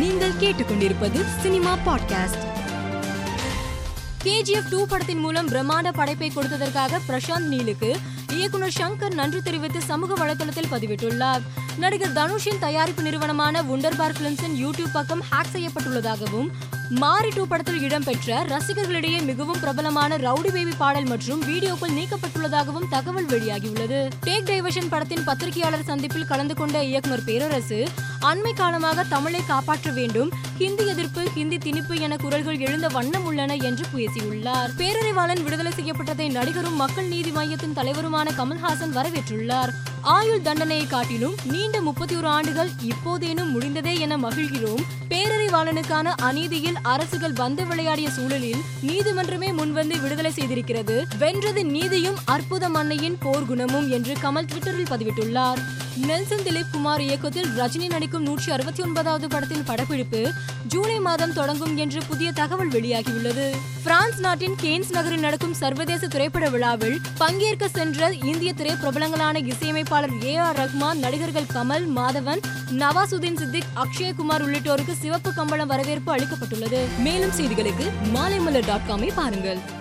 நீங்கள் கேட்டுக்கொண்டிருப்பது cinema podcast. KGF two படத்தின் மூலம் பிரம்மாண்ட படைப்பை கொடுத்ததற்காக பிரசாந்த் நீலுக்கு இயக்குனர் சங்கர் நன்றி தெரிவித்து சமூக வலைதளத்தில் பதிவிட்டுள்ளார். நடிகர் தனுஷின் தயாரிப்பு நிறுவனமான உண்டர்பார் பிலிம்ஸின் யூடியூப் பக்கம் ஹேக் செய்யப்பட்டுள்ளதாகவும் மாரி டூ படத்தில் இடம்பெற்ற ரசிகர்களிடையே மிகவும் பிரபலமான ரவுடி பேபி பாடல் மற்றும் வீடியோக்கள் நீக்கப்பட்டுள்ளதாகவும் தகவல் வெளியாகியுள்ளது. டேக் டைவர்ஷன் படத்தின் பத்திரிகையாளர் சந்திப்பில் கலந்து கொண்ட இயக்குனர் பேரரசு அண்மை காலமாக தமிழை காப்பாற்ற வேண்டும் ஹிந்தி எதிர்ப்பு ஹிந்தி திணிப்பு என குரல்கள் எழுந்த வண்ணம் உள்ளன என்று பேசியுள்ளார் பேரறிவாளன் விடுதலை செய்யப்பட்டதை நடிகரும் மக்கள் நீதி மையத்தின் தலைவருமான கமல்ஹாசன் வரவேற்றுள்ளார். ஆயுள் தண்டனையை காட்டிலும் நீண்ட முப்பத்தி ஒரு ஆண்டுகள் இப்போதேனும் முடிந்ததே என மகிழ்கிறோம். பேரறிவாளனுக்கான அநீதியில் அரசுகள் வந்து விளையாடிய சூழலில் நீதிமன்றமே முன்வந்து விடுதலை செய்திருக்கிறது. வென்றது நீதியும் அற்புத மன்னையின் போர்க்குணமும் என்று கமல் ட்விட்டரில் பதிவிட்டுள்ளார். நெல்சன் திலீப் குமார் இயக்கத்தில் ரஜினி நடிக்கும் நூற்றி அறுபத்தி ஒன்பதாவது படத்தின் படப்பிடிப்பு ஜூலை மாதம் தொடங்கும் என்று புதிய தகவல் வெளியாகியுள்ளது. பிரான்ஸ் நாட்டின் கேன்ஸ் நகரில் நடக்கும் சர்வதேச திரைப்பட விழாவில் பங்கேற்க சென்ற இந்திய திரைப்பிரபலங்களான இசையமைப்பாளர் ஏ ஆர் ரஹ்மான் நடிகர்கள் கமல் மாதவன் நவாசுதீன் சித்திக் அக்ஷயகுமார் உள்ளிட்டோருக்கு சிவப்பு கம்பளம் வரவேற்பு அளிக்கப்பட்டுள்ளது. மேலும் செய்திகளுக்கு மாலைமலர் டாட் காமை பாருங்கள்.